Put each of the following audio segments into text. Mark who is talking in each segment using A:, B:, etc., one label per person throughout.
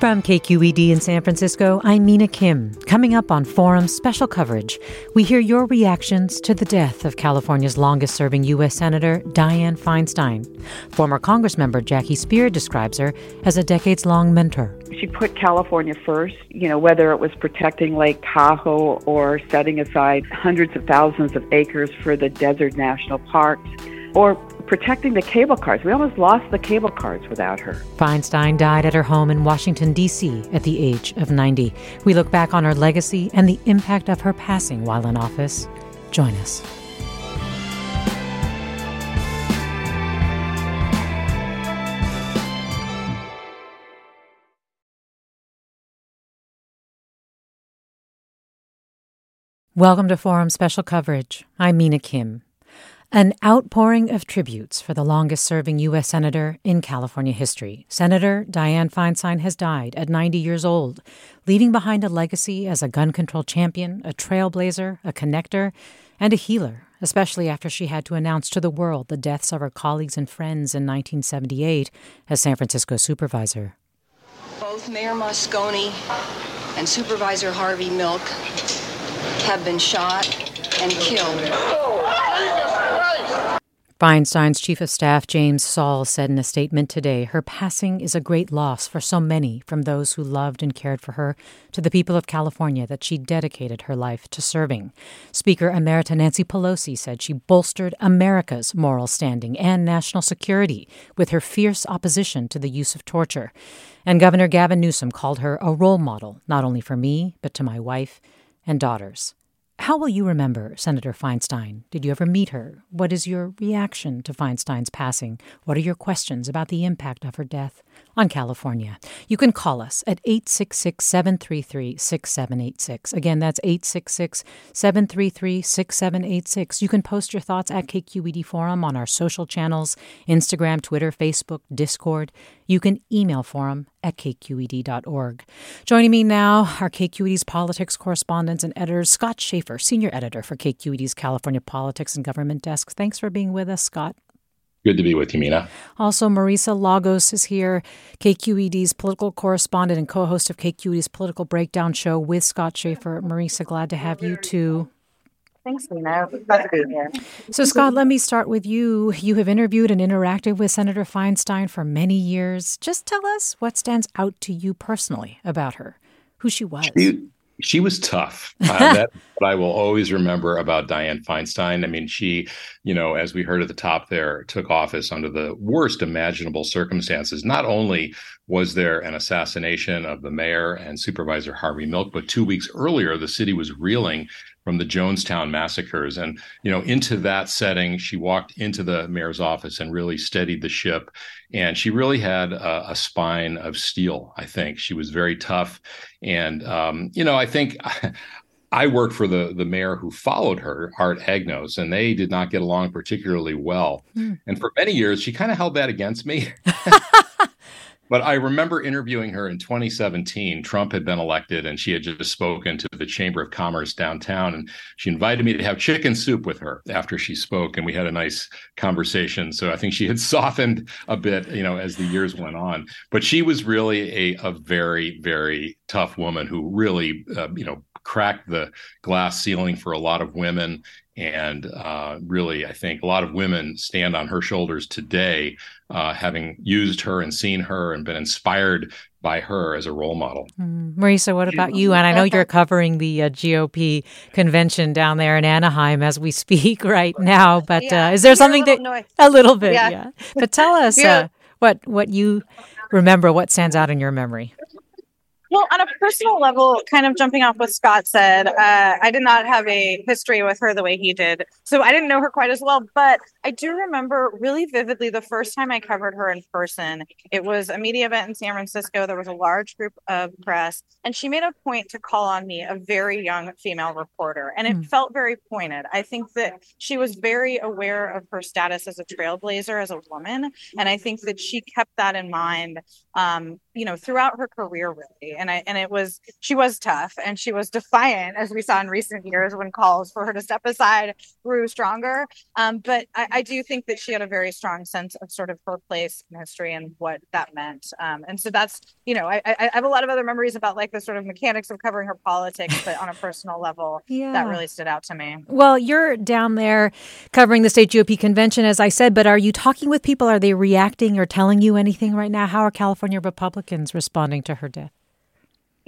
A: From KQED in San Francisco, I'm Mina Kim. Coming up on Forum special coverage, we hear your reactions to the death of California's longest serving U.S. Senator, Dianne Feinstein. Former Congressmember Jackie Speier describes her as a decades long mentor.
B: She put California first, you know, whether it was protecting Lake Tahoe or setting aside hundreds of thousands of acres for the desert national parks or protecting the cable cars. We almost lost the cable cars without her.
A: Feinstein died at her home in Washington, D.C. at the age of 90. We look back on her legacy and the impact of her passing while in office. Join us. Welcome to Forum Special Coverage. I'm Mina Kim. An outpouring of tributes for the longest serving U.S. Senator in California history. Senator Dianne Feinstein has died at 90 years old, leaving behind a legacy as a gun control champion, a trailblazer, a connector, and a healer, especially after she had to announce to the world the deaths of her colleagues and friends in 1978 as San Francisco supervisor.
C: Both Mayor Moscone and Supervisor Harvey Milk have been shot and killed.
A: Feinstein's chief of staff, James Saul, said in a statement today her passing is a great loss for so many, from those who loved and cared for her to the people of California that she dedicated her life to serving. Speaker Emerita Nancy Pelosi said she bolstered America's moral standing and national security with her fierce opposition to the use of torture. And Governor Gavin Newsom called her a role model, not only for me, but to my wife and daughters. How will you remember Senator Feinstein? Did you ever meet her? What is your reaction to Feinstein's passing? What are your questions about the impact of her death on California? You can call us at 866 733 6786. Again, that's 866 733 6786. You can post your thoughts at KQED Forum on our social channels Instagram, Twitter, Facebook, Discord. You can email forum at kqed.org. Joining me now are KQED's politics correspondents and editors, Scott Shafer, senior editor for KQED's California Politics and Government Desk. Thanks for being with us, Scott.
D: Good to be with you, Mina.
A: Also, Marisa Lagos is here, KQED's political correspondent and co host of KQED's Political Breakdown Show with Scott Shafer. Marisa, glad to have you too.
E: Thanks, Mina. Glad to be here.
A: So, Scott, let me start with you. You have interviewed and interacted with Senator Feinstein for many years. Just tell us what stands out to you personally about her, who she was.
D: She, she was tough. Uh, that what I will always remember about Dianne Feinstein. I mean, she, you know, as we heard at the top there, took office under the worst imaginable circumstances. Not only was there an assassination of the mayor and supervisor Harvey Milk, but two weeks earlier, the city was reeling from the Jonestown massacres. And, you know, into that setting, she walked into the mayor's office and really steadied the ship. And she really had a, a spine of steel, I think. She was very tough. And, um, you know, I think. I worked for the the mayor who followed her, Art Agnos, and they did not get along particularly well. Mm. And for many years, she kind of held that against me. But I remember interviewing her in 2017. Trump had been elected and she had just spoken to the Chamber of Commerce downtown. And she invited me to have chicken soup with her after she spoke. And we had a nice conversation. So I think she had softened a bit, you know, as the years went on. But she was really a, a very, very tough woman who really, uh, you know, cracked the glass ceiling for a lot of women. And uh, really, I think a lot of women stand on her shoulders today, uh, having used her and seen her and been inspired by her as a role model.
A: Mm. Marisa, what about you? And I know you're covering the uh, GOP convention down there in Anaheim as we speak right now. But yeah, uh, is there something that noise. a little bit? Yeah. yeah. But tell us uh, what what you remember. What stands out in your memory?
F: Well, on a personal level, kind of jumping off what Scott said, uh, I did not have a history with her the way he did. So I didn't know her quite as well. But I do remember really vividly the first time I covered her in person. It was a media event in San Francisco. There was a large group of press, and she made a point to call on me, a very young female reporter. And it mm. felt very pointed. I think that she was very aware of her status as a trailblazer, as a woman. And I think that she kept that in mind, um, you know, throughout her career, really and I and it was she was tough and she was defiant, as we saw in recent years when calls for her to step aside grew stronger. Um, but I, I, do think that she had a very strong sense of sort of her place in history and what that meant. Um, and so that's you know I, I, have a lot of other memories about like the sort of mechanics of covering her politics, but on a personal level, yeah. that really stood out to me.
A: Well, you're down there covering the state GOP convention, as I said, but are you talking with people? Are they reacting or telling you anything right now? How are California Republicans responding to her death?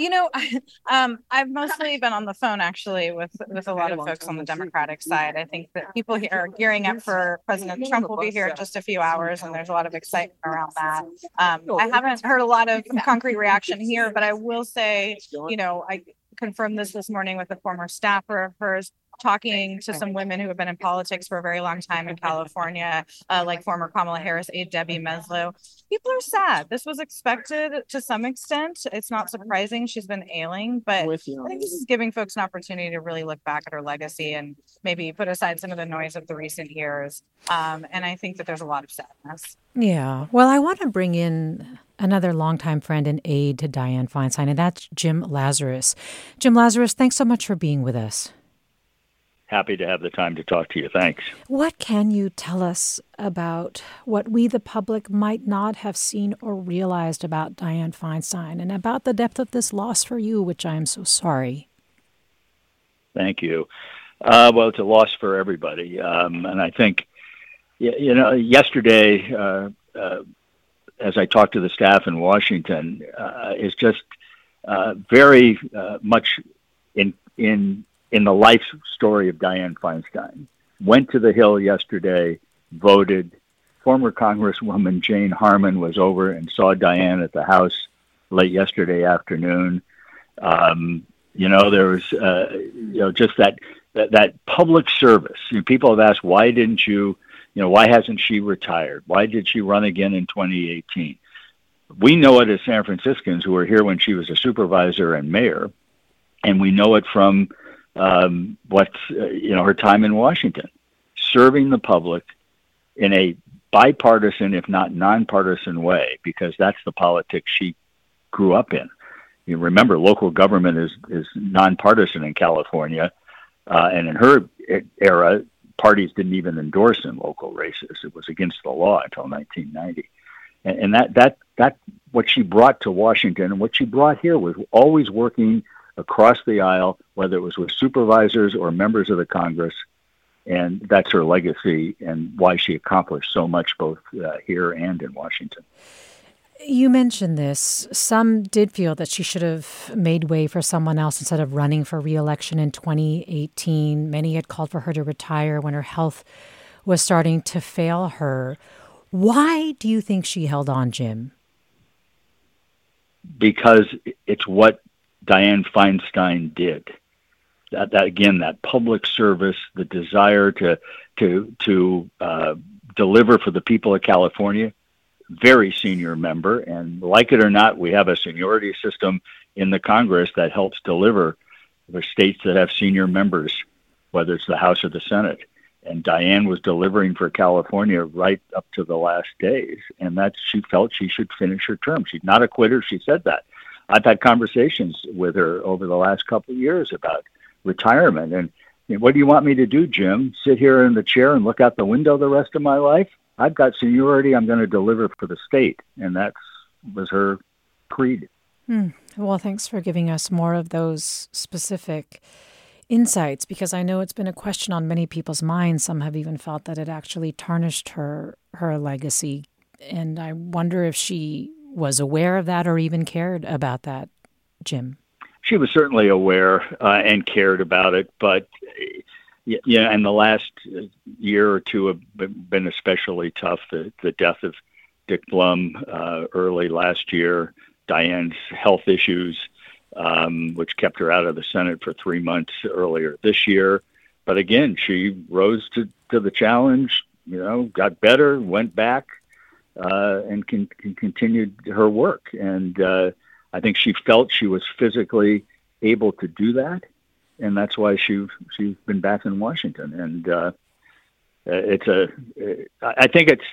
F: You know, um, I've mostly been on the phone actually with with a lot of folks on the Democratic side. I think that people here are gearing up for President Trump will be here in just a few hours, and there's a lot of excitement around that. Um, I haven't heard a lot of concrete reaction here, but I will say, you know, I confirmed this this morning with a former staffer of hers talking to some women who have been in politics for a very long time in California, uh, like former Kamala Harris aide Debbie Mesloh. People are sad. This was expected to some extent. It's not surprising she's been ailing, but I think this is giving folks an opportunity to really look back at her legacy and maybe put aside some of the noise of the recent years. Um, and I think that there's a lot of sadness.
A: Yeah. Well, I want to bring in another longtime friend and aide to Dianne Feinstein, and that's Jim Lazarus. Jim Lazarus, thanks so much for being with us
G: happy to have the time to talk to you. Thanks.
A: What can you tell us about what we, the public, might not have seen or realized about Dianne Feinstein and about the depth of this loss for you, which I am so sorry?
G: Thank you. Uh, well, it's a loss for everybody. Um, and I think, you know, yesterday, uh, uh, as I talked to the staff in Washington, uh, is just uh, very uh, much in in in the life story of Dianne Feinstein. Went to the Hill yesterday, voted. Former Congresswoman Jane Harman was over and saw Dianne at the House late yesterday afternoon. Um, you know, there was, uh, you know, just that, that, that public service. You know, people have asked, why didn't you, you know, why hasn't she retired? Why did she run again in 2018? We know it as San Franciscans who were here when she was a supervisor and mayor, and we know it from um, what uh, you know her time in Washington, serving the public in a bipartisan, if not nonpartisan way, because that's the politics she grew up in. You remember, local government is is nonpartisan in California, uh, and in her era, parties didn't even endorse in local races. It was against the law until 1990, and, and that that that what she brought to Washington and what she brought here was always working across the aisle, whether it was with supervisors or members of the Congress. And that's her legacy and why she accomplished so much both uh, here and in Washington.
A: You mentioned this. Some did feel that she should have made way for someone else instead of running for reelection in 2018. Many had called for her to retire when her health was starting to fail her. Why do you think she held on, Jim?
G: Because it's what Dianne Feinstein did. That, that again, that public service, the desire to to to uh, deliver for the people of California. Very senior member, and like it or not, we have a seniority system in the Congress that helps deliver are states that have senior members, whether it's the House or the Senate. And Dianne was delivering for California right up to the last days, and that she felt she should finish her term. She's not a quitter. She said that. I've had conversations with her over the last couple of years about retirement, and what do you want me to do, Jim? Sit here in the chair and look out the window the rest of my life? I've got seniority. I'm going to deliver for the state, and that was her creed.
A: Hmm. Well, thanks for giving us more of those specific insights because I know it's been a question on many people's minds. Some have even felt that it actually tarnished her her legacy, and I wonder if she was aware of that or even cared about that, Jim.
G: She was certainly aware uh, and cared about it, but yeah, and the last year or two have been especially tough. The, the death of Dick Blum uh, early last year, Dianne's health issues, um, which kept her out of the Senate for three months earlier this year. But again, she rose to, to the challenge, you know, got better, went back, uh, and can, can continued her work. And uh, I think she felt she was physically able to do that and that's why she she's been back in Washington. And uh, it's a I think it's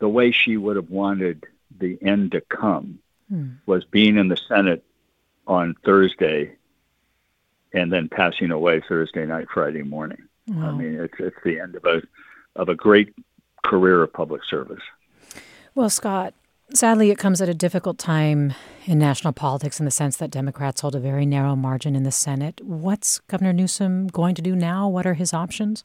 G: the way she would have wanted the end to come hmm. was being in the Senate on Thursday and then passing away Thursday night, Friday morning. Wow. I mean, it's it's the end of a of a great career of public service.
A: Well, Scott, Sadly, it comes at a difficult time in national politics in the sense that Democrats hold a very narrow margin in the Senate. What's Governor Newsom going to do now? What are his options?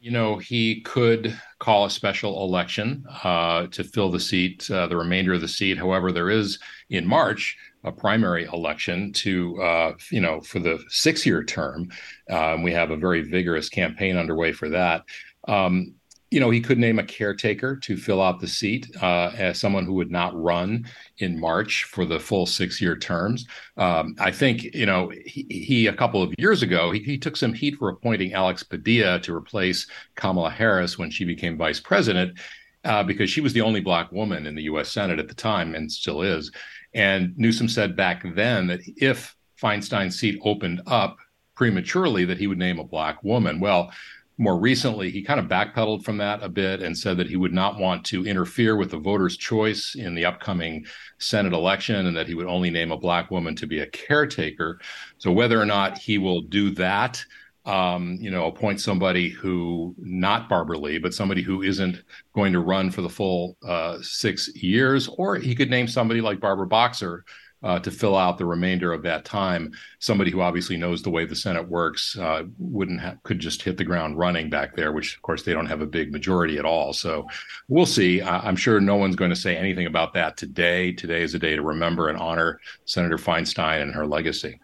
D: You know, he could call a special election uh, to fill the seat, uh, the remainder of the seat. However, there is in March a primary election to, uh, you know, for the six year term. Um, we have a very vigorous campaign underway for that. Um, you know, he could name a caretaker to fill out the seat uh, as someone who would not run in March for the full six year terms. Um, I think, you know, he, he, a couple of years ago, he, he, took some heat for appointing Alex Padilla to replace Kamala Harris when she became vice president. Uh, because she was the only black woman in the U.S. Senate at the time and still is. And Newsom said back then that if Feinstein's seat opened up prematurely, that he would name a black woman. Well, more recently, he kind of backpedaled from that a bit and said that he would not want to interfere with the voters' choice in the upcoming Senate election and that he would only name a black woman to be a caretaker. So, whether or not he will do that, um, you know, appoint somebody who, not Barbara Lee, but somebody who isn't going to run for the full uh, six years, or he could name somebody like Barbara Boxer, uh, to fill out the remainder of that time. Somebody who obviously knows the way the Senate works uh, wouldn't ha- could just hit the ground running back there, which of course they don't have a big majority at all. So we'll see. I- I'm sure no one's going to say anything about that today. Today is a day to remember and honor Senator Feinstein and her legacy.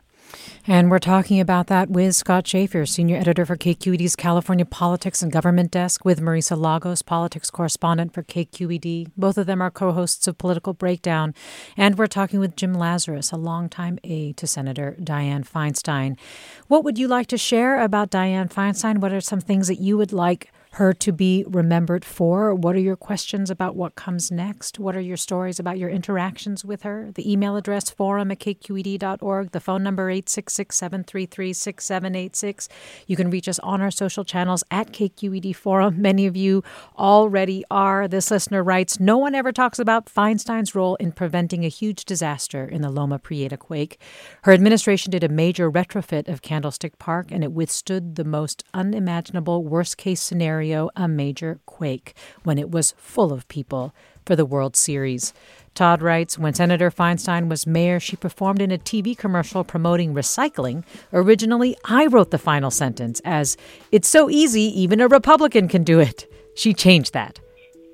A: And we're talking about that with Scott Shafer, senior editor for KQED's California Politics and Government Desk, with Marisa Lagos, politics correspondent for KQED. Both of them are co hosts of Political Breakdown. And we're talking with Jim Lazarus, a longtime aide to Senator Dianne Feinstein. What would you like to share about Dianne Feinstein? What are some things that you would like her to be remembered for? What are your questions about what comes next? What are your stories about your interactions with her? The email address forum at kqed.org, the phone number 866 733 6786. You can reach us on our social channels at KQED Forum. Many of you already are. This listener writes No one ever talks about Feinstein's role in preventing a huge disaster in the Loma Prieta quake. Her administration did a major retrofit of Candlestick Park, and it withstood the most unimaginable worst case scenario scenario a major quake when it was full of people for the World Series. Todd writes When Senator Feinstein was mayor, she performed in a TV commercial promoting recycling. Originally, I wrote the final sentence as, It's so easy, even a Republican can do it. She changed that.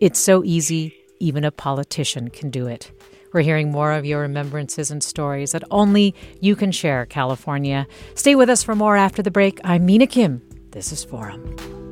A: It's so easy, even a politician can do it. We're hearing more of your remembrances and stories that only you can share, California. Stay with us for more after the break. I'm Mina Kim. This is Forum.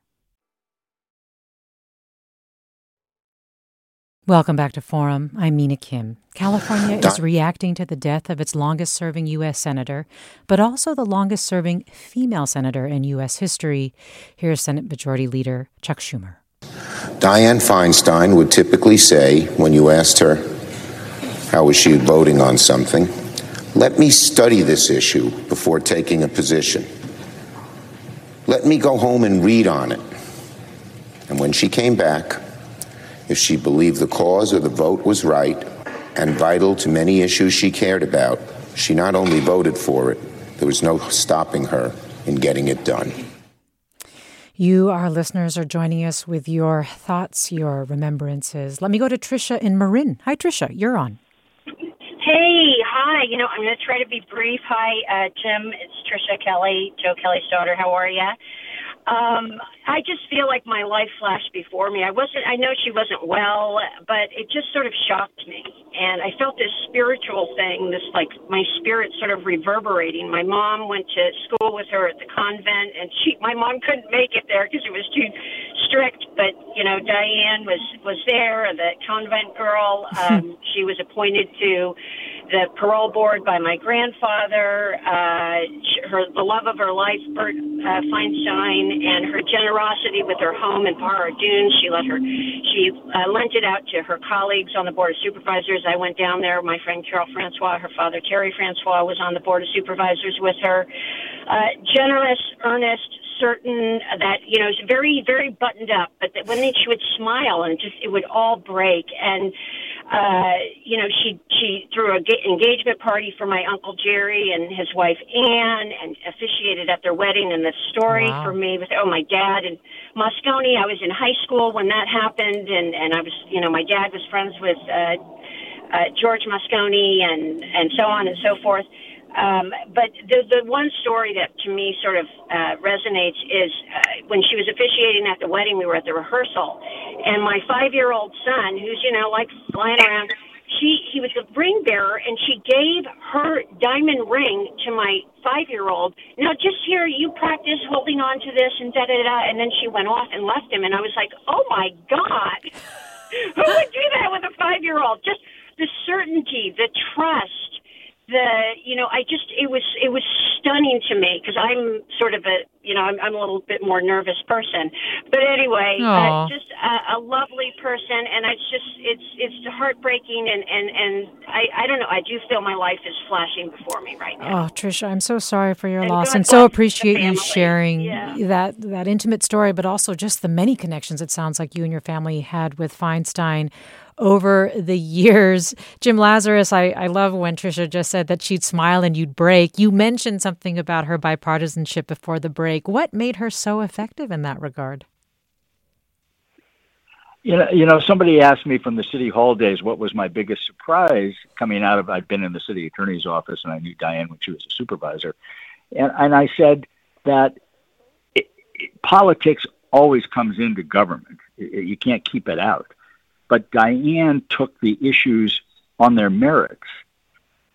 A: Welcome back to Forum. I'm Mina Kim. California is reacting to the death of its longest serving U.S. Senator, but also the longest serving female senator in U.S. history. Here's Senate Majority Leader Chuck Schumer.
H: Dianne Feinstein would typically say, when you asked her how was she voting on something, let me study this issue before taking a position. Let me go home and read on it. And when she came back, if she believed the cause or the vote was right and vital to many issues she cared about, she not only voted for it, there was no stopping her in getting it done.
A: You, our listeners, are joining us with your thoughts, your remembrances. Let me go to Trisha in Marin. Hi, Trisha, you're on.
I: Hey, hi. You know, I'm going to try to be brief. Hi, uh, Jim. It's Trisha Kelly, Joe Kelly's daughter. How are you? Um, I just feel like my life flashed before me. I wasn't, I know she wasn't well, but it just sort of shocked me. And I felt this spiritual thing, this like my spirit sort of reverberating. My mom went to school with her at the convent and she, my mom couldn't make it there because it was too strict, but you know, Dianne was, was there, the convent girl. Um, she was appointed to the parole board by my grandfather, uh, her the love of her life, Bert uh, Feinstein, and her generosity with her home in Pajaro Dunes. She let her, she uh, lent it out to her colleagues on the board of supervisors. I went down there. My friend Carol Francois, her father Terry Francois, was on the board of supervisors with her. Uh, generous, earnest, certain that you know, very, very buttoned up. But that when they, she would smile, and just it would all break and uh, you know, she she threw a engagement party for my uncle Jerry and his wife Anne, and officiated at their wedding. And the story wow. for me was, oh, my dad and Moscone. I was in high school when that happened, and and I was, you know, my dad was friends with uh, uh, George Moscone, and and so on and so forth. Um, but the the one story that to me sort of uh, resonates is uh, when she was officiating at the wedding. We were at the rehearsal, and my five year old son, who's you know like flying around, she he was the ring bearer, and she gave her diamond ring to my five year old. Now just here, you practice holding on to this and da da da, and then she went off and left him, and I was like, oh my god, who would do that with a five year old? Just the certainty, the trust the you know I just it was it was stunning to me because I'm sort of a you know I'm, I'm a little bit more nervous person, but anyway, uh, just a, a lovely person, and it's just it's it's heartbreaking, and and and I I don't know I do feel my life is flashing before me right now.
A: Oh, Trisha, I'm so sorry for your and loss, and so appreciate you sharing yeah. that that intimate story, but also just the many connections it sounds like you and your family had with Feinstein over the years. Jim Lazarus, I, I love when Trisha just said that she'd smile and you'd break. You mentioned something about her bipartisanship before the break. What made her so effective in that regard?
G: You know, you know, somebody asked me from the city hall days what was my biggest surprise coming out of. I'd been in the city attorney's office and I knew Dianne when she was a supervisor, and and I said that it, it, politics always comes into government. It, you can't keep it out. But Dianne took the issues on their merits.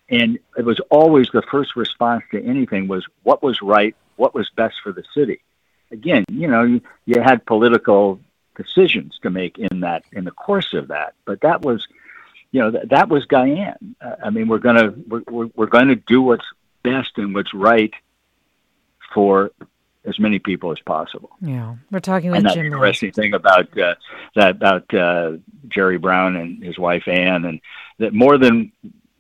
G: And it was always the first response to anything was what was right, what was best for the city. Again, you know, you, you had political decisions to make in that in the course of that, but that was, you know, that, that was Dianne. Uh, I mean, we're gonna we're, we're going to do what's best and what's right for as many people as possible.
A: Yeah, we're talking with
G: and that
A: Jim.
G: interesting thing about uh, that about uh, Jerry Brown and his wife Anne, and that more than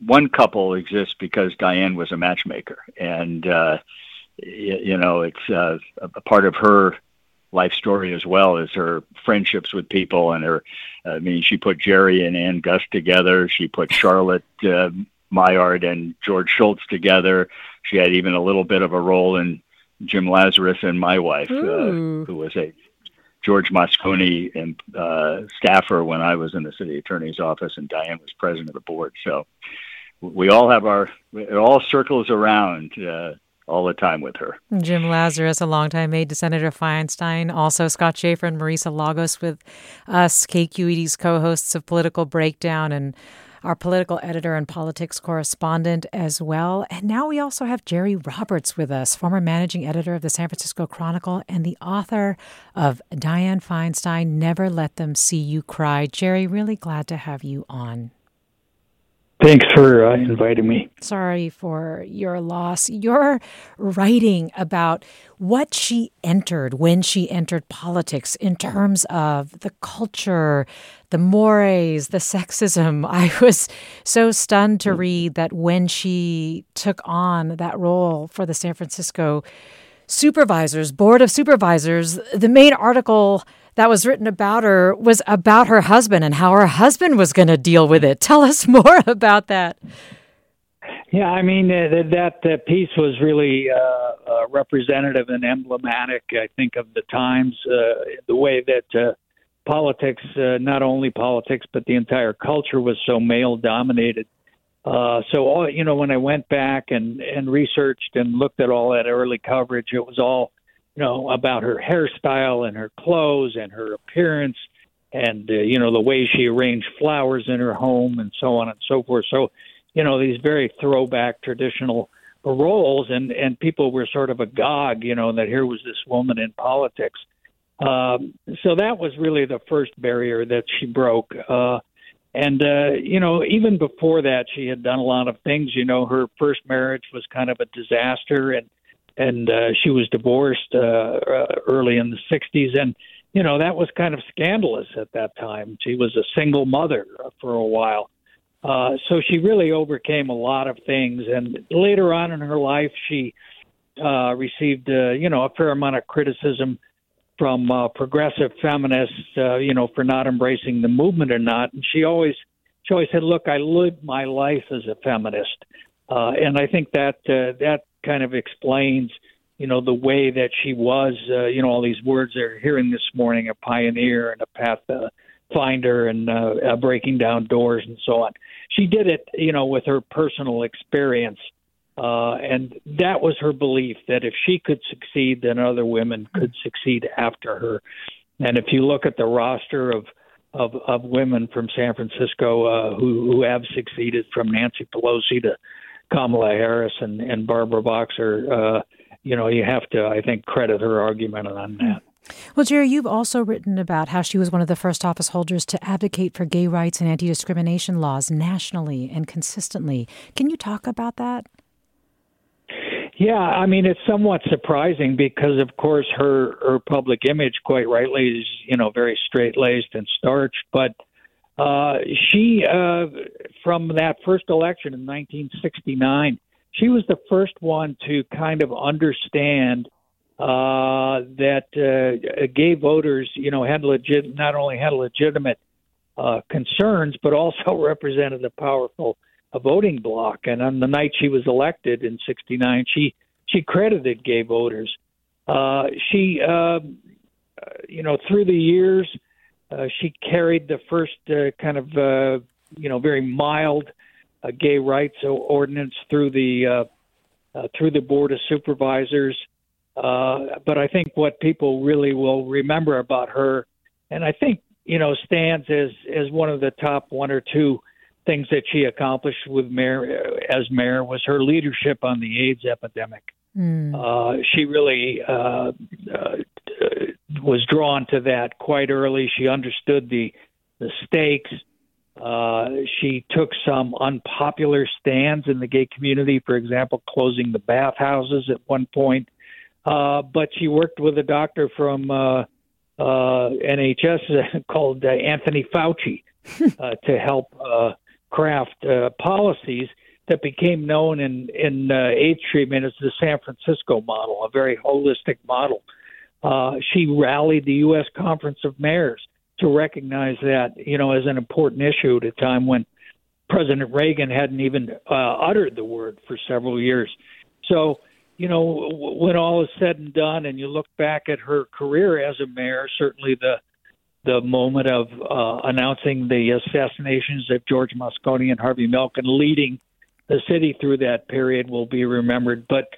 G: one couple exists because Dianne was a matchmaker, and uh, you, you know it's uh, a part of her life story as well as her friendships with people and her. I mean, she put Jerry and Anne Gust together. She put Charlotte uh, Mailliard and George Shultz together. She had even a little bit of a role in Jim Lazarus and my wife, uh, who was a George Moscone and uh, staffer when I was in the city attorney's office, and Dianne was president of the board. So we all have our it all circles around uh, all the time with her.
A: Jim Lazarus, a longtime aide to Senator Feinstein, also Scott Shafer and Marisa Lagos with us, KQED's co-hosts of Political Breakdown and our political editor and politics correspondent as well. And now we also have Jerry Roberts with us, former managing editor of the San Francisco Chronicle and the author of Dianne Feinstein, Never Let Them See You Cry. Jerry, really glad to have you on.
J: Thanks for uh, inviting me.
A: Sorry for your loss. You're writing about what she entered when she entered politics in terms of the culture, the mores, the sexism. I was so stunned to read that when she took on that role for the San Francisco supervisors, board of supervisors, the main article that was written about her was about her husband and how her husband was going to deal with it. Tell us more about that.
J: Yeah, I mean uh, that that uh, piece was really uh, uh, representative and emblematic, I think, of the times. Uh, the way that uh, politics, not only politics, but the entire culture was so male dominated. so, all, you know, when I went back and and researched and looked at all that early coverage, it was all you know, about her hairstyle and her clothes and her appearance and, uh, you know, the way she arranged flowers in her home and so on and so forth. So, you know, these very throwback traditional roles and, and people were sort of agog, you know, that here was this woman in politics. Um, so that was really the first barrier that she broke. Uh, and, uh, you know, even before that, she had done a lot of things. You know, her first marriage was kind of a disaster. And, and uh, she was divorced uh, uh, early in the 60s, and you know that was kind of scandalous at that time. She was a single mother for a while, uh, so she really overcame a lot of things. And later on in her life, she uh, received uh, you know a fair amount of criticism from uh, progressive feminists, uh, you know, for not embracing the movement or not. And she always she always said, "Look, I lived my life as a feminist." Uh, and I think that uh, that kind of explains, you know, the way that she was, uh, you know, all these words they're hearing this morning, a pioneer and a path uh, finder and uh, uh, breaking down doors and so on. She did it, you know, with her personal experience. Uh, and that was her belief that if she could succeed, then other women could succeed after her. And if you look at the roster of of, of women from San Francisco uh, who who have succeeded, from Nancy Pelosi to Kamala Harris and, and Barbara Boxer, uh, you know, you have to, I think, credit her argument on that.
A: Well, Jerry, you've also written about how she was one of the first office holders to advocate for gay rights and anti discrimination laws nationally and consistently. Can you talk about that?
J: Yeah, I mean it's somewhat surprising because, of course, her her public image, quite rightly, is you know very straight laced and starched. But uh, she, uh, from that first election in 1969, she was the first one to kind of understand uh, that uh, gay voters, you know, had legit not only had legitimate uh, concerns, but also represented a powerful a voting bloc. And on the night she was elected in '69, she she credited gay voters. Uh, she, uh, you know, through the years, uh, she carried the first uh, kind of uh, you know very mild uh, gay rights ordinance through the uh, uh, through the board of supervisors. Uh, but I think what people really will remember about her, and I think you know stands as as one of the top one or two things that she accomplished with mayor as mayor was her leadership on the AIDS epidemic. Mm. Uh, she really uh, uh, was drawn to that quite early. She understood the the stakes. Uh, she took some unpopular stands in the gay community, for example, closing the bathhouses at one point. uh, but she worked with a doctor from uh, uh, NHS called uh, Anthony Fauci uh, to help uh, craft uh, policies that became known in in uh, AIDS treatment as the San Francisco model, a very holistic model. Uh, she rallied the U.S. Conference of Mayors to recognize that you know as an important issue at a time when President Reagan hadn't even uh, uttered the word for several years. So you know, when all is said and done, and you look back at her career as a mayor, certainly the the moment of uh, announcing the assassinations of George Moscone and Harvey Milk and leading the city through that period will be remembered. But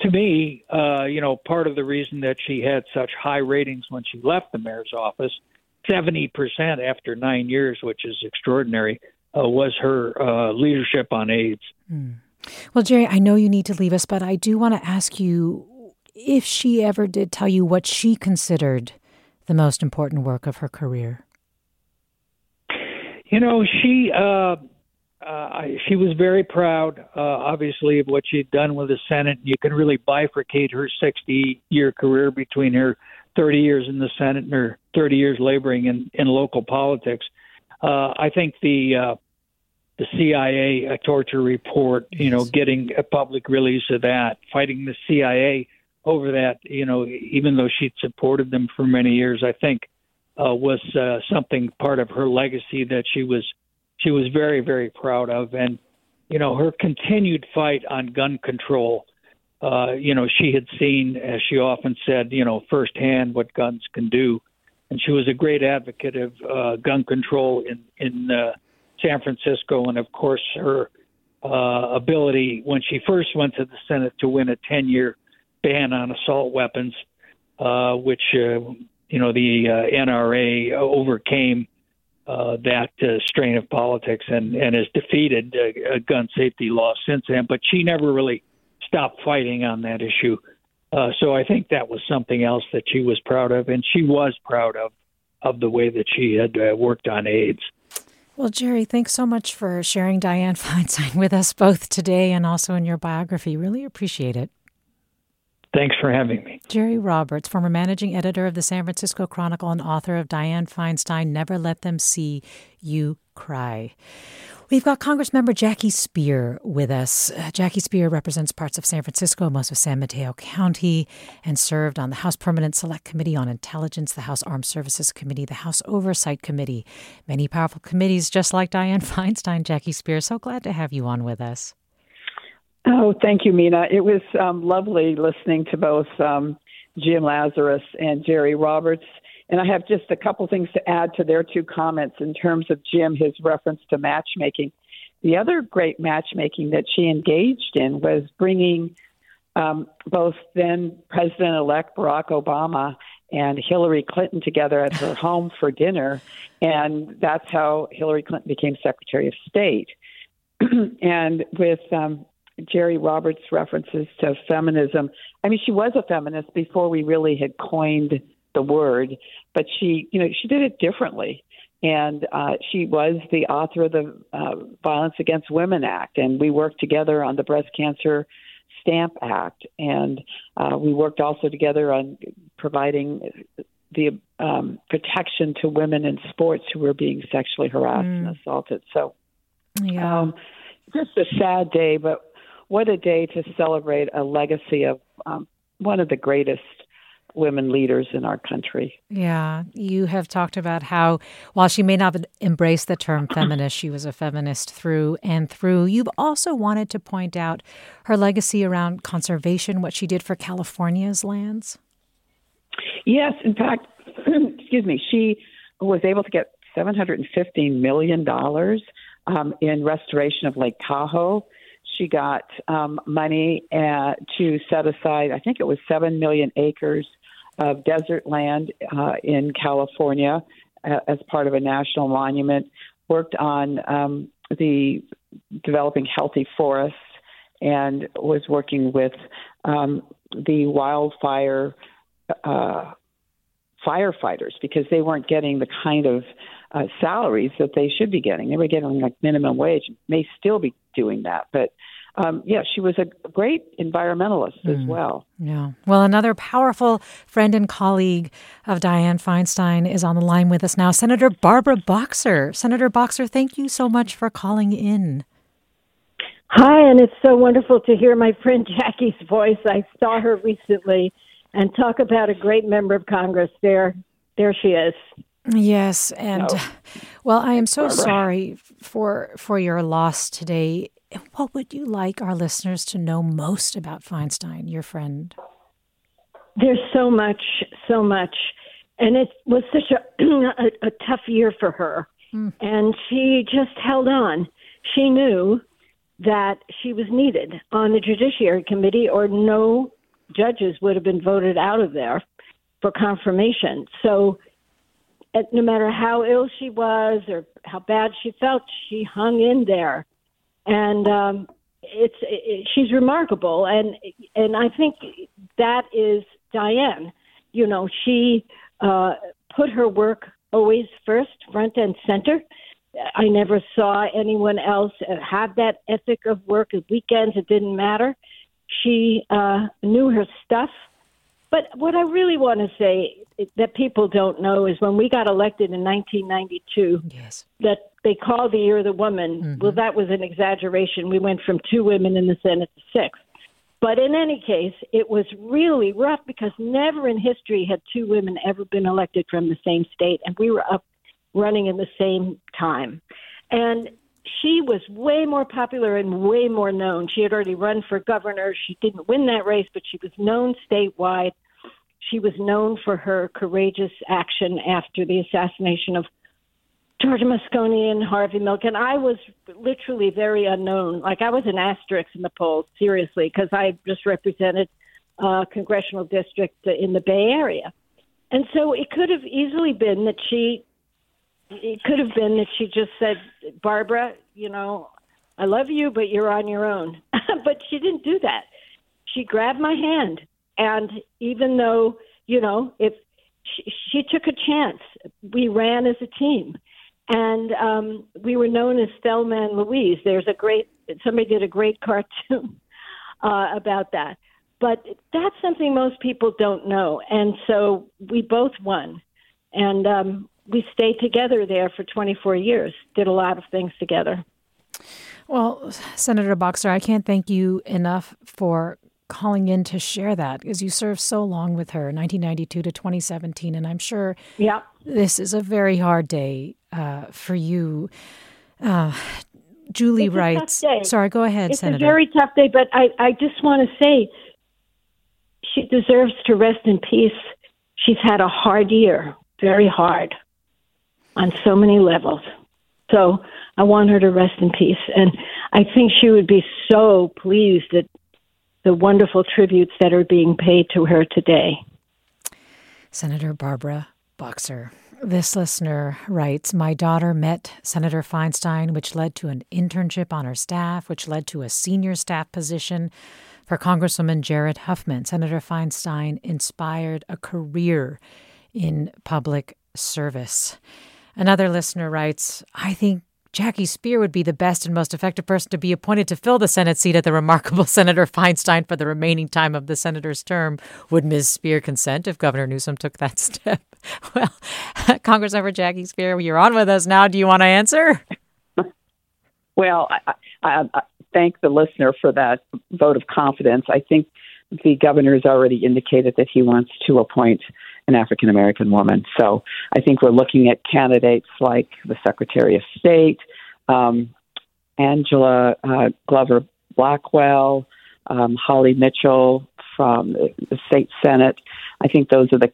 J: to me, uh, you know, part of the reason that she had such high ratings when she left the mayor's office, 70% after nine years, which is extraordinary, uh, was her uh, leadership on AIDS.
A: Mm. Well, Jerry, I know you need to leave us, but I do want to ask you if she ever did tell you what she considered the most important work of her career.
J: You know, she uh, uh, she was very proud, uh, obviously, of what she'd done with the Senate. You can really bifurcate her 60-year career between her 30 years in the Senate and her 30 years laboring in, in local politics. Uh, I think the uh, the CIA a torture report, you know, getting a public release of that, fighting the CIA over that, you know, even though she'd supported them for many years, I think uh, was uh, something part of her legacy that she was she was very very proud of, and you know, her continued fight on gun control. Uh, you know, she had seen, as she often said, you know, firsthand what guns can do, and she was a great advocate of uh, gun control in in uh, San Francisco, and of course her uh, ability when she first went to the Senate to win a 10-year ban on assault weapons, uh, which uh, you know the uh, NRA overcame uh, that uh, strain of politics and and has defeated uh, gun safety law since then. But she never really stopped fighting on that issue. Uh, so I think that was something else that she was proud of, and she was proud of of the way that she had uh, worked on AIDS.
A: Well, Jerry, thanks so much for sharing Dianne Feinstein with us both today and also in your biography. Really appreciate it.
J: Thanks for having me.
A: Jerry Roberts, former managing editor of the San Francisco Chronicle and author of Dianne Feinstein, Never Let Them See You Cry. We've got Congressmember Jackie Speier with us. Uh, Jackie Speier represents parts of San Francisco, most of San Mateo County, and served on the House Permanent Select Committee on Intelligence, the House Armed Services Committee, the House Oversight Committee. Many powerful committees, just like Dianne Feinstein. Jackie Speier, so glad to have you on with us.
B: Oh, thank you, Mina. It was um, lovely listening to both um, Jim Lazarus and Jerry Roberts and I have just a couple things to add to their two comments in terms of Jim, his reference to matchmaking. The other great matchmaking that she engaged in was bringing um, both then President elect Barack Obama and Hillary Clinton together at her home for dinner. And that's how Hillary Clinton became Secretary of State. and with um, Jerry Roberts' references to feminism, I mean, she was a feminist before we really had coined the word, but she, you know, she did it differently. And uh, she was the author of the uh, Violence Against Women Act, and we worked together on the Breast Cancer Stamp Act, and uh, we worked also together on providing the um, protection to women in sports who were being sexually harassed mm. and assaulted. So, yeah. um, just a sad day, but what a day to celebrate a legacy of um, one of the greatest women leaders in our country.
A: Yeah, you have talked about how while she may not have embraced the term feminist, she was a feminist through and through. You've also wanted to point out her legacy around conservation, what she did for California's lands.
B: Yes, in fact, excuse me, she was able to get $750 million um, in restoration of Lake Tahoe she got um, money uh, to set aside, I think it was 7 million acres of desert land uh, in California uh, as part of a national monument, worked on um, the developing healthy forests, and was working with um, the wildfire uh, firefighters because they weren't getting the kind of uh, salaries that they should be getting. They were getting like minimum wage, may still be doing that, but um, yeah, she was a great environmentalist mm. as well.
A: Yeah. Well, another powerful friend and colleague of Dianne Feinstein is on the line with us now, Senator Barbara Boxer. Senator Boxer, thank you so much for calling in.
K: Hi, and it's so wonderful to hear my friend Jackie's voice. I saw her recently, and talk about a great member of Congress. There, there she is.
A: Yes, and no. well, I am so Barbara. sorry for for your loss today. What would you like our listeners to know most about Feinstein, your friend?
K: There's so much, so much, and it was such a a, a tough year for her, mm. and she just held on. She knew that she was needed on the Judiciary Committee, or no judges would have been voted out of there for confirmation. So no matter how ill she was or how bad she felt, she hung in there, and um, it's it, she's remarkable, and and I think that is Dianne. You know, she uh, put her work always first, front and center. I never saw anyone else have that ethic of work. At weekends, it didn't matter. She uh, knew her stuff. But what I really want to say that people don't know is when we got elected in 1992,
A: yes.
K: that they called the year of the woman. Mm-hmm. Well, that was an exaggeration. We went from two women in the Senate to six. But in any case, it was really rough because never in history had two women ever been elected from the same state, and we were up running in the same time. And she was way more popular and way more known. She had already run for governor. She didn't win that race, but she was known statewide. She was known for her courageous action after the assassination of George Moscone and Harvey Milk. And I was literally very unknown. Like I was an asterisk in the polls, seriously, because I just represented a congressional district in the Bay Area. And so it could have easily been that she, it could have been that she just said, Barbara, you know, I love you, but you're on your own. but she didn't do that. She grabbed my hand and even though, you know, if she, she took a chance, we ran as a team. And um, we were known as Thelma and Louise. There's a great, somebody did a great cartoon uh, about that. But that's something most people don't know. And so we both won. And um, we stayed together there for 24 years, did a lot of things together.
A: Well, Senator Boxer, I can't thank you enough for calling in to share that because you served so long with her, 1992 to 2017, and I'm sure
K: yeah.
A: this is a very hard day uh, for you. Uh, Julie
K: it's
A: writes. Sorry, go ahead,
K: it's
A: Senator.
K: It's a very tough day, but I, I just want to say she deserves to rest in peace. She's had a hard year, very hard, on so many levels. So I want her to rest in peace. And I think she would be so pleased at the wonderful tributes that are being paid to her today.
A: Senator Barbara Boxer. This listener writes My daughter met Senator Feinstein, which led to an internship on her staff, which led to a senior staff position for Congresswoman Jared Huffman. Senator Feinstein inspired a career in public service. Another listener writes I think Jackie Speier would be the best and most effective person to be appointed to fill the Senate seat of the remarkable Senator Feinstein for the remaining time of the senator's term. Would Ms. Speier consent if Governor Newsom took that step? Well, Congressmember Jackie Speier, you're on with us now. Do you want to answer?
B: Well, I, I, I thank the listener for that vote of confidence. I think the governor has already indicated that he wants to appoint an African American woman. So I think we're looking at candidates like the Secretary of State, um, Angela uh, Glover Blackwell, um, Holly Mitchell from the state senate. I think those are the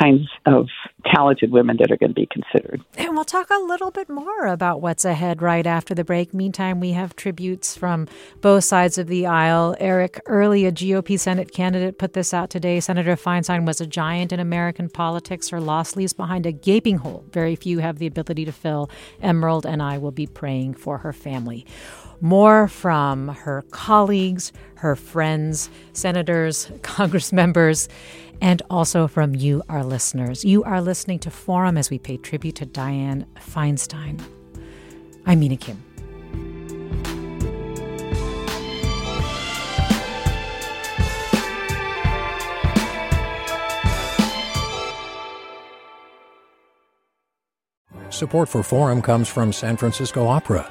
B: kinds of talented women that are going to be considered.
A: And we'll talk a little bit more about what's ahead right after the break. Meantime, we have tributes from both sides of the aisle. Eric Early, a GOP Senate candidate, put this out today. Senator Feinstein was a giant in American politics. Her loss leaves behind a gaping hole very few have the ability to fill. Emerald and I will be praying for her family more from her colleagues, her friends, senators, Congress members, and also from you, our listeners. You are listening to Forum as we pay tribute to Dianne Feinstein. I'm Mina Kim.
L: Support for Forum comes from San Francisco Opera.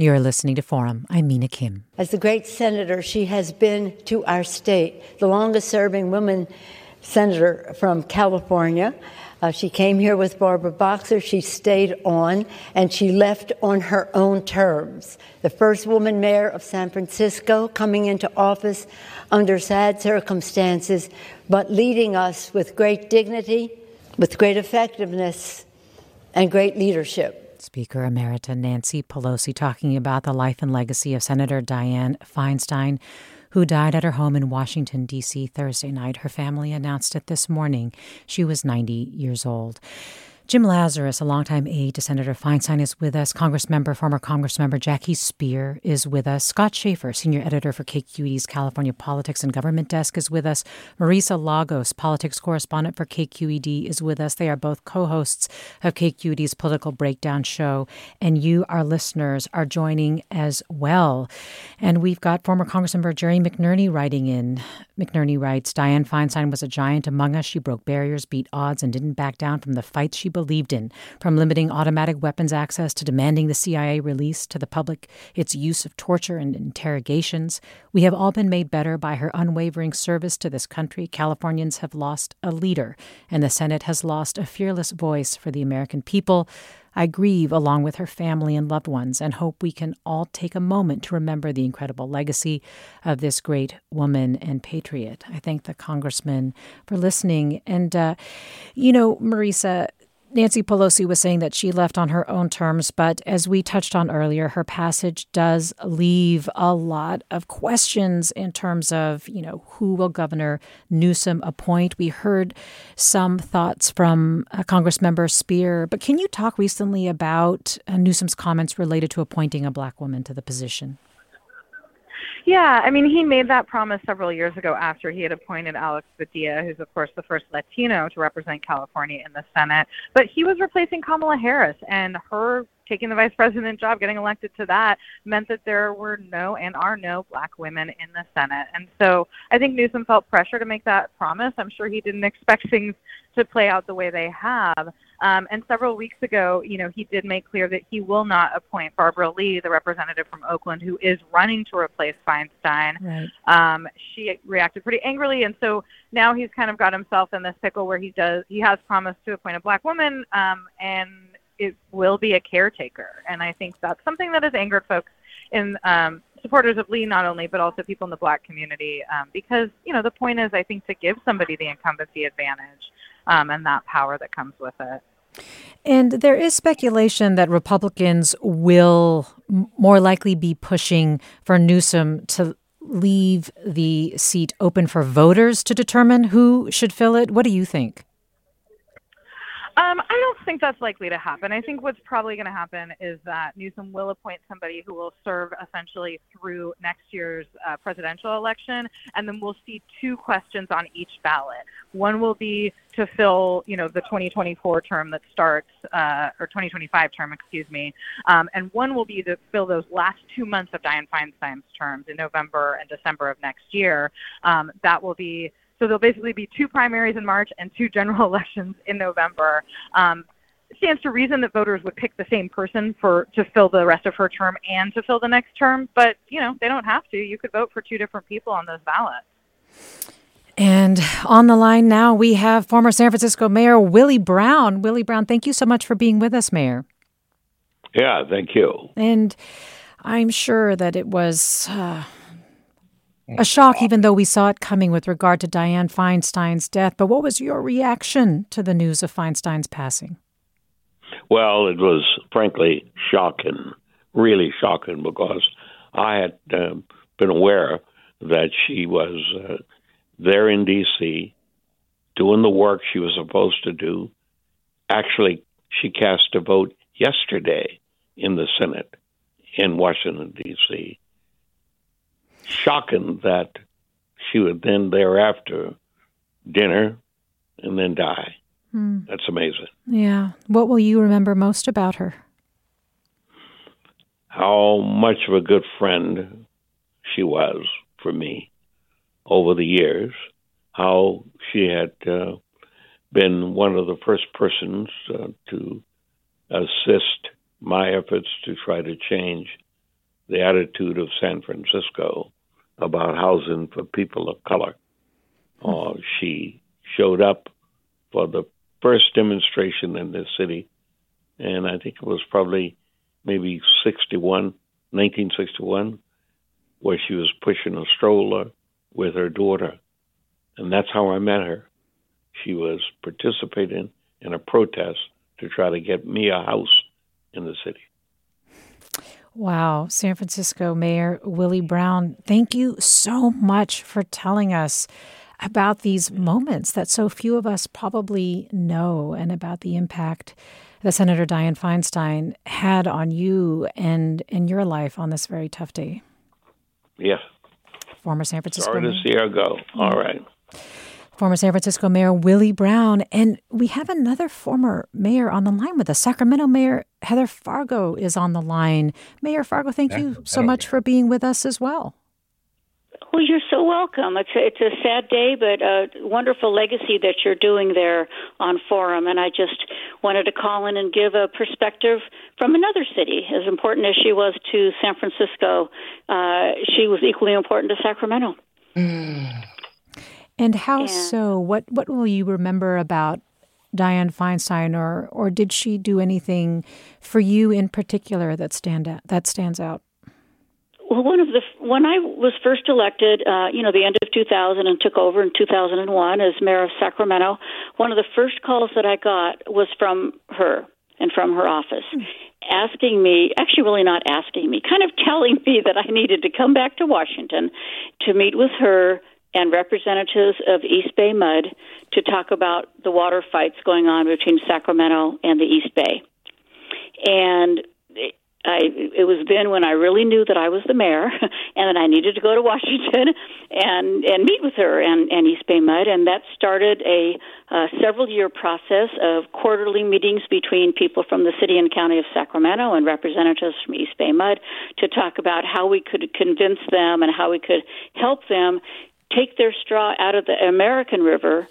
A: You're listening to Forum. I'm Mina Kim.
M: As the great senator she has been to our state, the longest serving woman senator from California. Uh, she came here with Barbara Boxer. She stayed on and she left on her own terms. The first woman mayor of San Francisco coming into office under sad circumstances, but leading us with great dignity, with great effectiveness, and great leadership.
A: Speaker Emerita Nancy Pelosi talking about the life and legacy of Senator Dianne Feinstein, who died at her home in Washington, D.C. Thursday night. Her family announced it this morning. She was 90 years old. Jim Lazarus, a longtime aide to Senator Feinstein, is with us. Congressmember, former Congressmember Jackie Speier is with us. Scott Shafer, senior editor for KQED's California Politics and Government Desk, is with us. Marisa Lagos, politics correspondent for KQED, is with us. They are both co hosts of KQED's Political Breakdown show, and you, our listeners, are joining as well. And we've got former Congressmember Jerry McNerney writing in. McNerney writes Dianne Feinstein was a giant among us. She broke barriers, beat odds, and didn't back down from the fights she believed in, from limiting automatic weapons access to demanding the CIA release to the public its use of torture and interrogations. We have all been made better by her unwavering service to this country. Californians have lost a leader, and the Senate has lost a fearless voice for the American people. I grieve along with her family and loved ones and hope we can all take a moment to remember the incredible legacy of this great woman and patriot. I thank the congressman for listening. And, uh, you know, Marisa, Nancy Pelosi was saying that she left on her own terms, but as we touched on earlier, her passage does leave a lot of questions in terms of, you know, who will Governor Newsom appoint? We heard some thoughts from uh, Congressmember Speier, but can you talk recently about uh, Newsom's comments related to appointing a black woman to the position?
E: Yeah, I mean, he made that promise several years ago after he had appointed Alex Padilla, who's, of course, the first Latino to represent California in the Senate. But he was replacing Kamala Harris, and her taking the vice president job, getting elected to that, meant that there were no and are no black women in the Senate. And so I think Newsom felt pressure to make that promise. I'm sure he didn't expect things to play out the way they have. Um, and several weeks ago, you know, he did make clear that he will not appoint Barbara Lee, the representative from Oakland, who is running to replace Feinstein.
A: Right.
E: Um, she reacted pretty angrily, and so now he's kind of got himself in this pickle where he does he has promised to appoint a black woman, um, and it will be a caretaker. And I think that's something that has angered folks in um, supporters of Lee, not only but also people in the black community, um, because you know the point is, I think, to give somebody the incumbency advantage um, and that power that comes with it.
A: And there is speculation that Republicans will more likely be pushing for Newsom to leave the seat open for voters to determine who should fill it. What do you think?
E: Um, I don't think that's likely to happen. I think what's probably going to happen is that Newsom will appoint somebody who will serve essentially through next year's uh, presidential election, and then we'll see two questions on each ballot. One will be to fill, you know, the 2024 term that starts, uh, or 2025 term, excuse me, um, and one will be to fill those last two months of Dianne Feinstein's terms in November and December of next year. Um, that will be so there'll basically be two primaries in March and two general elections in November. Um, stands to reason that voters would pick the same person for to fill the rest of her term and to fill the next term, but you know they don't have to. You could vote for two different people on those ballots.
A: And on the line now, we have former San Francisco Mayor Willie Brown. Willie Brown, thank you so much for being with us, Mayor.
N: Yeah, thank you.
A: And I'm sure that it was uh, a shock, even though we saw it coming with regard to Dianne Feinstein's death. But what was your reaction to the news of Feinstein's passing?
N: Well, it was frankly shocking, really shocking, because I had uh, been aware that she was uh, there in D.C. doing the work she was supposed to do. Actually, she cast a vote yesterday in the Senate in Washington, D.C. Shocking that she would then thereafter dinner and then die. Hmm. That's amazing.
A: Yeah. What will you remember most about her?
N: How much of a good friend she was for me over the years. How she had uh, been one of the first persons uh, to assist my efforts to try to change the attitude of San Francisco about housing for people of color. Uh, she showed up for the first demonstration in the city, and I think it was probably maybe 61, 1961, where she was pushing a stroller with her daughter. And that's how I met her. She was participating in a protest to try to get me a house in the city.
A: Wow. San Francisco Mayor Willie Brown, thank you so much for telling us about these moments that so few of us probably know and about the impact that Senator Dianne Feinstein had on you and in your life on this very tough day.
N: Yes.
A: Former San Francisco.
N: Sorry to see her go. All right
A: former San Francisco Mayor Willie Brown. And we have another former mayor on the line with us. Sacramento Mayor Heather Fargo is on the line. Mayor Fargo, thank you so much for being with us as well.
O: Well, you're so welcome. It's a, it's a sad day, but a wonderful legacy that you're doing there on Forum. And I just wanted to call in and give a perspective from another city. As important as she was to San Francisco, uh, she was equally important to Sacramento.
A: Mm. And how and, so? What what will you remember about Dianne Feinstein, or or did she do anything for you in particular that stand out, that stands out?
O: Well, one of the when I was first elected, uh, you know, the end of 2000 and took over in 2001 as mayor of Sacramento, one of the first calls that I got was from her and from her office. Mm. Asking me, actually, really not asking me, kind of telling me that I needed to come back to Washington to meet with her and representatives of East Bay Mud to talk about the water fights going on between Sacramento and the East Bay. And I, it was then when I really knew that I was the mayor and that I needed to go to Washington and and meet with her and, and East Bay Mud, and that started a uh, several year process of quarterly meetings between people from the city and county of Sacramento and representatives from East Bay Mud to talk about how we could convince them and how we could help them take their straw out of the American River,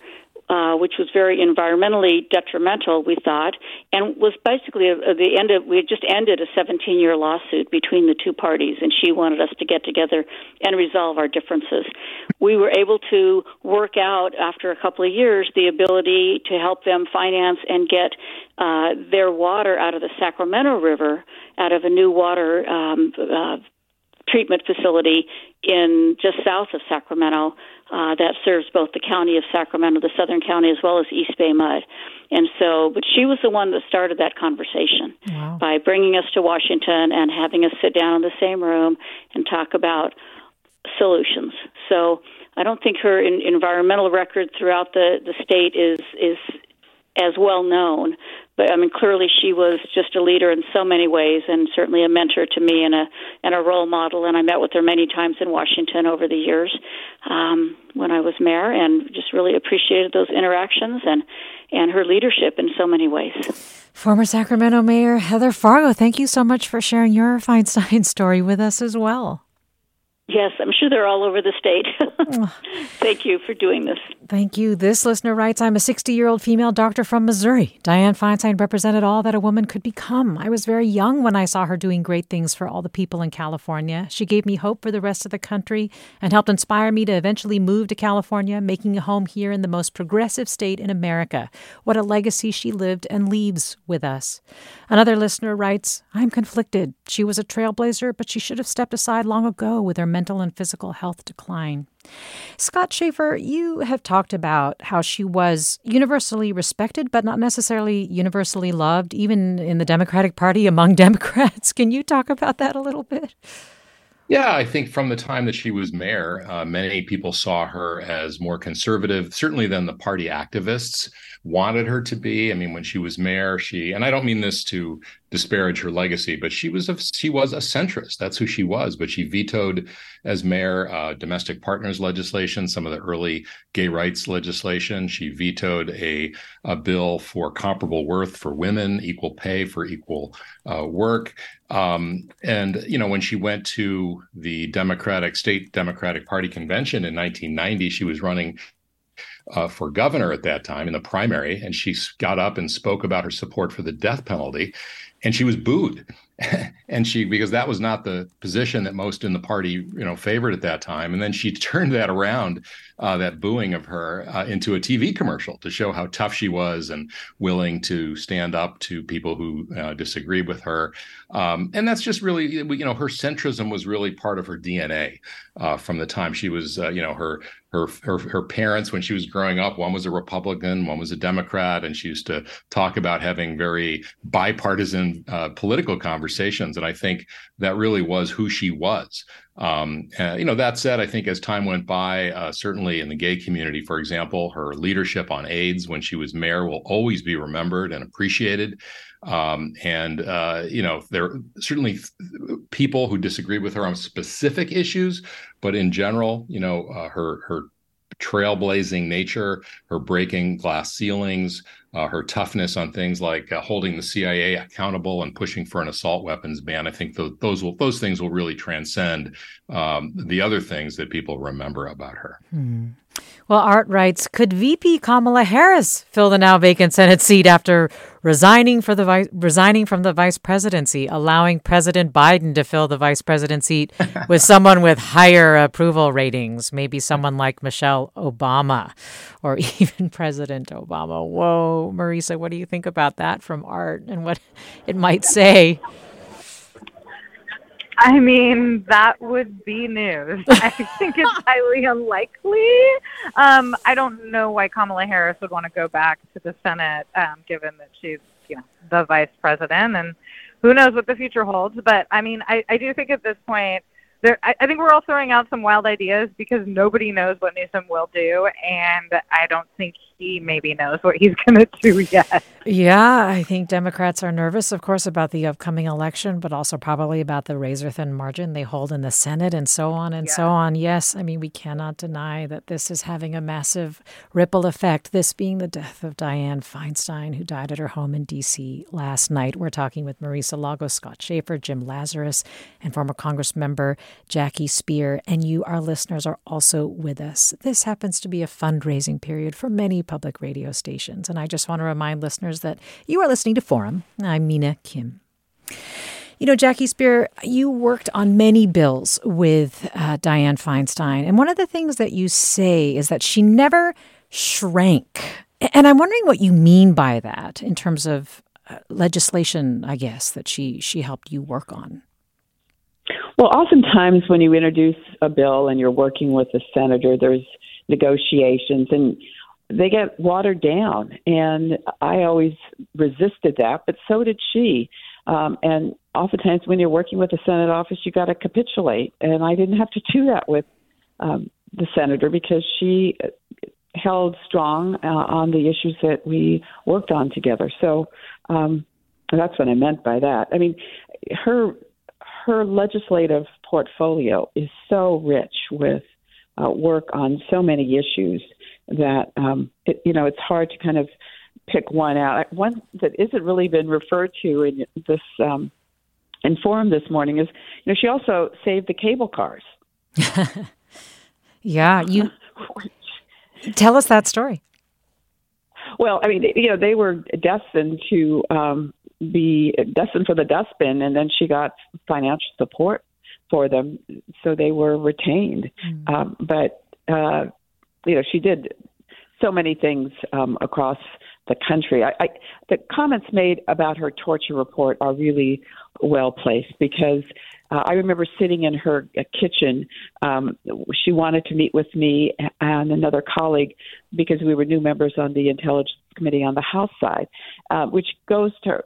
O: uh, which was very environmentally detrimental, we thought, and was basically a, a, the end of. We had just ended a 17-year lawsuit between the two parties, and she wanted us to get together and resolve our differences. We were able to work out after a couple of years the ability to help them finance and get uh, their water out of the Sacramento River, out of a new water. Um, uh, treatment facility in just south of Sacramento uh, that serves both the county of Sacramento, the southern county, as well as East Bay Mud. And so, but she was the one that started that conversation wow. by bringing us to Washington and having us sit down in the same room and talk about solutions. So I don't think her in, environmental record throughout the, the state is is as well known. But I mean, clearly she was just a leader in so many ways, and certainly a mentor to me and a and a role model. And I met with her many times in Washington over the years um, when I was mayor, and just really appreciated those interactions and and her leadership in so many ways.
A: Former Sacramento Mayor Heather Fargo, thank you so much for sharing your Feinstein story with us as well.
O: Yes, I'm sure they're all over the state. Thank you for doing this.
A: Thank you. This listener writes I'm a 60 year old female doctor from Missouri. Dianne Feinstein represented all that a woman could become. I was very young when I saw her doing great things for all the people in California. She gave me hope for the rest of the country and helped inspire me to eventually move to California, making a home here in the most progressive state in America. What a legacy she lived and leaves with us. Another listener writes I'm conflicted. She was a trailblazer, but she should have stepped aside long ago with her mental and physical health decline. Scott Shafer, you have talked about how she was universally respected, but not necessarily universally loved, even in the Democratic Party among Democrats. Can you talk about that a little bit?
D: Yeah, I think from the time that she was mayor, uh, many people saw her as more conservative, certainly than the party activists wanted her to be. I mean, when she was mayor, she and I don't mean this to disparage her legacy, but she was a she was a centrist. That's who she was. But she vetoed as mayor uh, domestic partners legislation, some of the early gay rights legislation. She vetoed a a bill for comparable worth for women, equal pay for equal uh, work. Um, and you know, when she went to the Democratic State Democratic Party convention in 1990, she was running uh, for governor at that time in the primary, and she got up and spoke about her support for the death penalty, and she was booed. and she because that was not the position that most in the party you know favored at that time and then she turned that around uh, that booing of her uh, into a tv commercial to show how tough she was and willing to stand up to people who uh, disagreed with her um, and that's just really you know her centrism was really part of her dna uh, from the time she was uh, you know her her, her her parents when she was growing up one was a republican one was a democrat and she used to talk about having very bipartisan uh, political conversations. And i think that really was who she was um, uh, you know that said i think as time went by uh, certainly in the gay community for example her leadership on aids when she was mayor will always be remembered and appreciated. Um, and uh, you know there are certainly people who disagree with her on specific issues but in general, you know, uh, her her trailblazing nature, her breaking glass ceilings, uh, her toughness on things like uh, holding the CIA accountable and pushing for an assault weapons ban. I think those those will those things will really transcend um, the other things that people remember about her.
A: Hmm. Well, Art writes, could VP Kamala Harris fill the now vacant Senate seat after resigning for the vice, resigning from the vice presidency, allowing President Biden to fill the vice president seat with someone with higher approval ratings, maybe someone like Michelle Obama or even President Obama. Whoa, Marisa, what do you think about that from Art and what it might say?
E: I mean, that would be news. I think it's highly unlikely. Um, I don't know why Kamala Harris would want to go back to the Senate, um, given that she's, you know, the vice president, and who knows what the future holds. But I mean, I, I do think at this point, there, I, I think we're all throwing out some wild ideas because nobody knows what Newsom will do, and I don't think he maybe knows what he's going to do yet.
A: Yeah, I think Democrats are nervous, of course, about the upcoming election, but also probably about the razor thin margin they hold in the Senate and so on and yeah. so on. Yes, I mean, we cannot deny that this is having a massive ripple effect, this being the death of Dianne Feinstein, who died at her home in D.C. last night. We're talking with Marisa Lagos, Scott Shafer, Jim Lazarus, and former Congress member Jackie Speier. And you, our listeners, are also with us. This happens to be a fundraising period for many public radio stations. And I just want to remind listeners that you are listening to Forum. I'm Mina Kim. You know, Jackie Speier, you worked on many bills with uh, Dianne Feinstein. And one of the things that you say is that she never shrank. And I'm wondering what you mean by that in terms of uh, legislation, I guess, that she, she helped you work on.
P: Well, oftentimes when you introduce a bill and you're working with a senator, there's negotiations, and they get watered down. And I always resisted that, but so did she. Um, and oftentimes, when you're working with a Senate office, you got to capitulate. And I didn't have to do that with um, the senator because she held strong uh, on the issues that we worked on together. So um, that's what I meant by that. I mean, her her legislative portfolio is so rich with uh, work on so many issues that um, it, you know it's hard to kind of pick one out. One that isn't really been referred to in this um, in forum this morning is you know she also saved the cable cars.
A: yeah, you tell us that story.
B: Well, I mean, you know, they were destined to um, be destined for the dustbin, and then she got financial support for them, so they were retained. Mm. Um, but uh, you know, she did so many things um, across the country. I, I, the comments made about her torture report are really well placed because uh, I remember sitting in her uh, kitchen. Um, she wanted to meet with me and another colleague because we were new members on the Intelligence Committee on the House side, uh, which goes to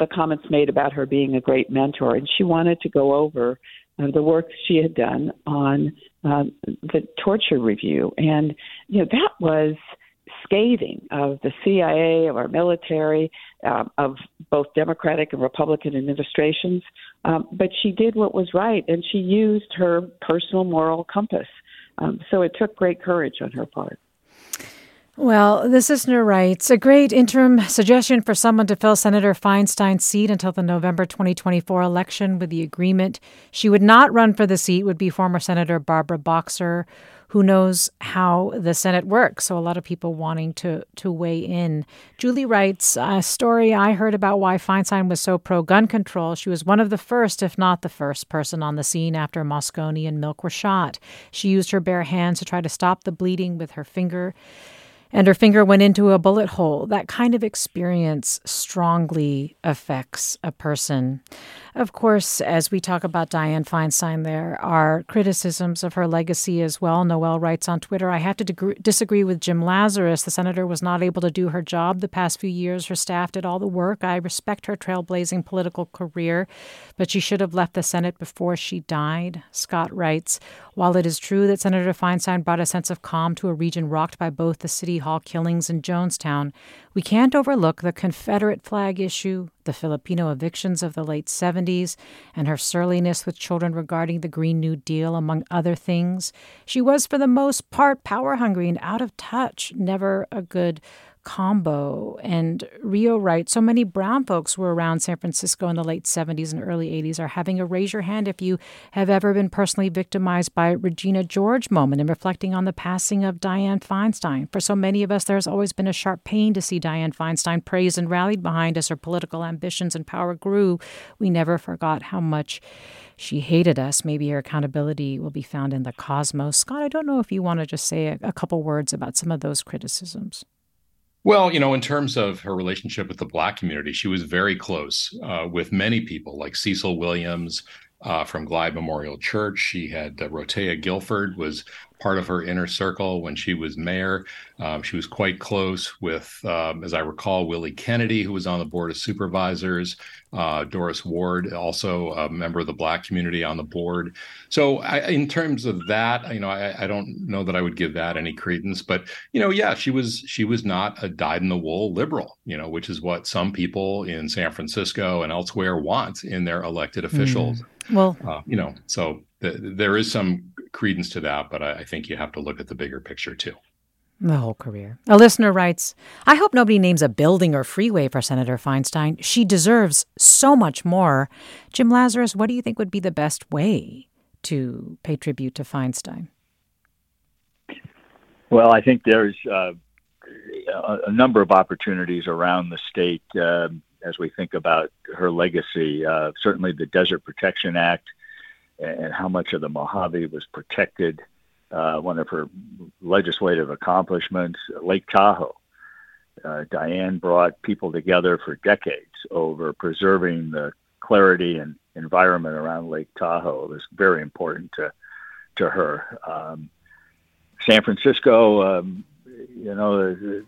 B: the comments made about her being a great mentor. And she wanted to go over uh, the work she had done on uh, the torture review. And, you know, that was scathing of the CIA, of our military, um, of both Democratic and Republican administrations. Um, but she did what was right, and she used her personal moral compass. Um, so it took great courage on her part.
A: Well, this listener writes a great interim suggestion for someone to fill Senator Feinstein's seat until the November 2024 election with the agreement she would not run for the seat would be former Senator Barbara Boxer, who knows how the Senate works. So, a lot of people wanting to, to weigh in. Julie writes a story I heard about why Feinstein was so pro gun control. She was one of the first, if not the first, person on the scene after Moscone and Milk were shot. She used her bare hands to try to stop the bleeding with her finger and her finger went into a bullet hole. That kind of experience strongly affects a person. Of course, as we talk about Dianne Feinstein, there are criticisms of her legacy as well. Noel writes on Twitter I have to deg- disagree with Jim Lazarus. The senator was not able to do her job the past few years. Her staff did all the work. I respect her trailblazing political career, but she should have left the Senate before she died. Scott writes While it is true that Senator Feinstein brought a sense of calm to a region rocked by both the City Hall killings in Jonestown, we can't overlook the Confederate flag issue, the Filipino evictions of the late 70s, and her surliness with children regarding the Green New Deal, among other things. She was, for the most part, power hungry and out of touch, never a good combo. And Rio writes so many brown folks were around San Francisco in the late 70s and early 80s are having a raise your hand if you have ever been personally victimized by Regina George moment and reflecting on the passing of Dianne Feinstein. For so many of us, there's always been a sharp pain to see Dianne Feinstein praised and rallied behind as her political ambitions and power grew. We never forgot how much she hated us. Maybe her accountability will be found in the cosmos. Scott, I don't know if you want to just say a, a couple words about some of those criticisms.
D: Well, you know, in terms of her relationship with the Black community, she was very close uh, with many people like Cecil Williams uh, from Glide Memorial Church. She had uh, Rotea Gilford was part of her inner circle when she was mayor. Um, she was quite close with, um, as I recall, Willie Kennedy, who was on the board of supervisors. Uh, Doris Ward, also a member of the Black community on the board. So, I, in terms of that, you know, I, I, don't know that I would give that any credence. But you know, yeah, she was she was not a dyed-in-the-wool liberal, you know, which is what some people in San Francisco and elsewhere want in their elected officials.
A: Mm. Well,
D: uh, you know, so th- there is some credence to that, but I, I think you have to look at the bigger picture too.
A: The whole career. A listener writes I hope nobody names a building or freeway for Senator Feinstein. She deserves so much more. Jim Lazarus, what do you think would be the best way to pay tribute to Feinstein?
G: Well, I think there's uh, a number of opportunities around the state uh, as we think about her legacy. Uh, certainly, the Desert Protection Act and how much of the Mojave was protected uh, one of her legislative accomplishments, Lake Tahoe. Uh, Dianne brought people together for decades over preserving the clarity and environment around Lake Tahoe. It was very important to to her. Um, San Francisco, um, you know, the,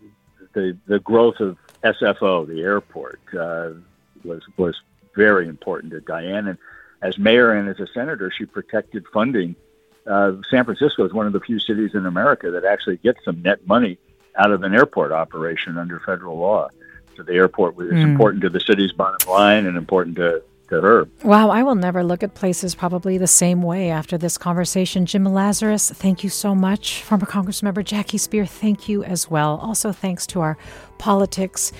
G: the, the growth of SFO, the airport, uh, was was very important to Dianne, And as mayor and as a senator, she protected funding uh, San Francisco is one of the few cities in America that actually gets some net money out of an airport operation under federal law. So the airport is mm. important to the city's bottom line and important to, to her.
A: Wow, I will never look at places probably the same way after this conversation. Jim Lazarus, thank you so much. Former Congressmember Jackie Speier, thank you as well. Also, thanks to our politics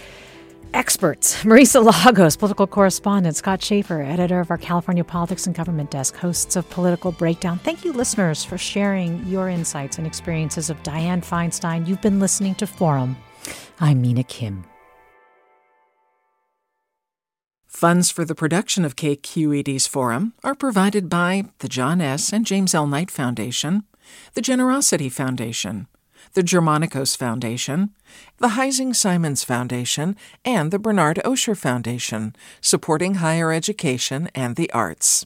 A: experts. Marisa Lagos, political correspondent, Scott Shafer, editor of our California Politics and Government Desk, hosts of Political Breakdown. Thank you, listeners, for sharing your insights and experiences of Dianne Feinstein. You've been listening to Forum. I'm Mina Kim.
Q: Funds for the production of KQED's Forum are provided by the John S. and James L. Knight Foundation, the Generosity Foundation, the Germanacos Foundation, the Heising Simons Foundation, and the Bernard Osher Foundation, supporting higher education and the arts.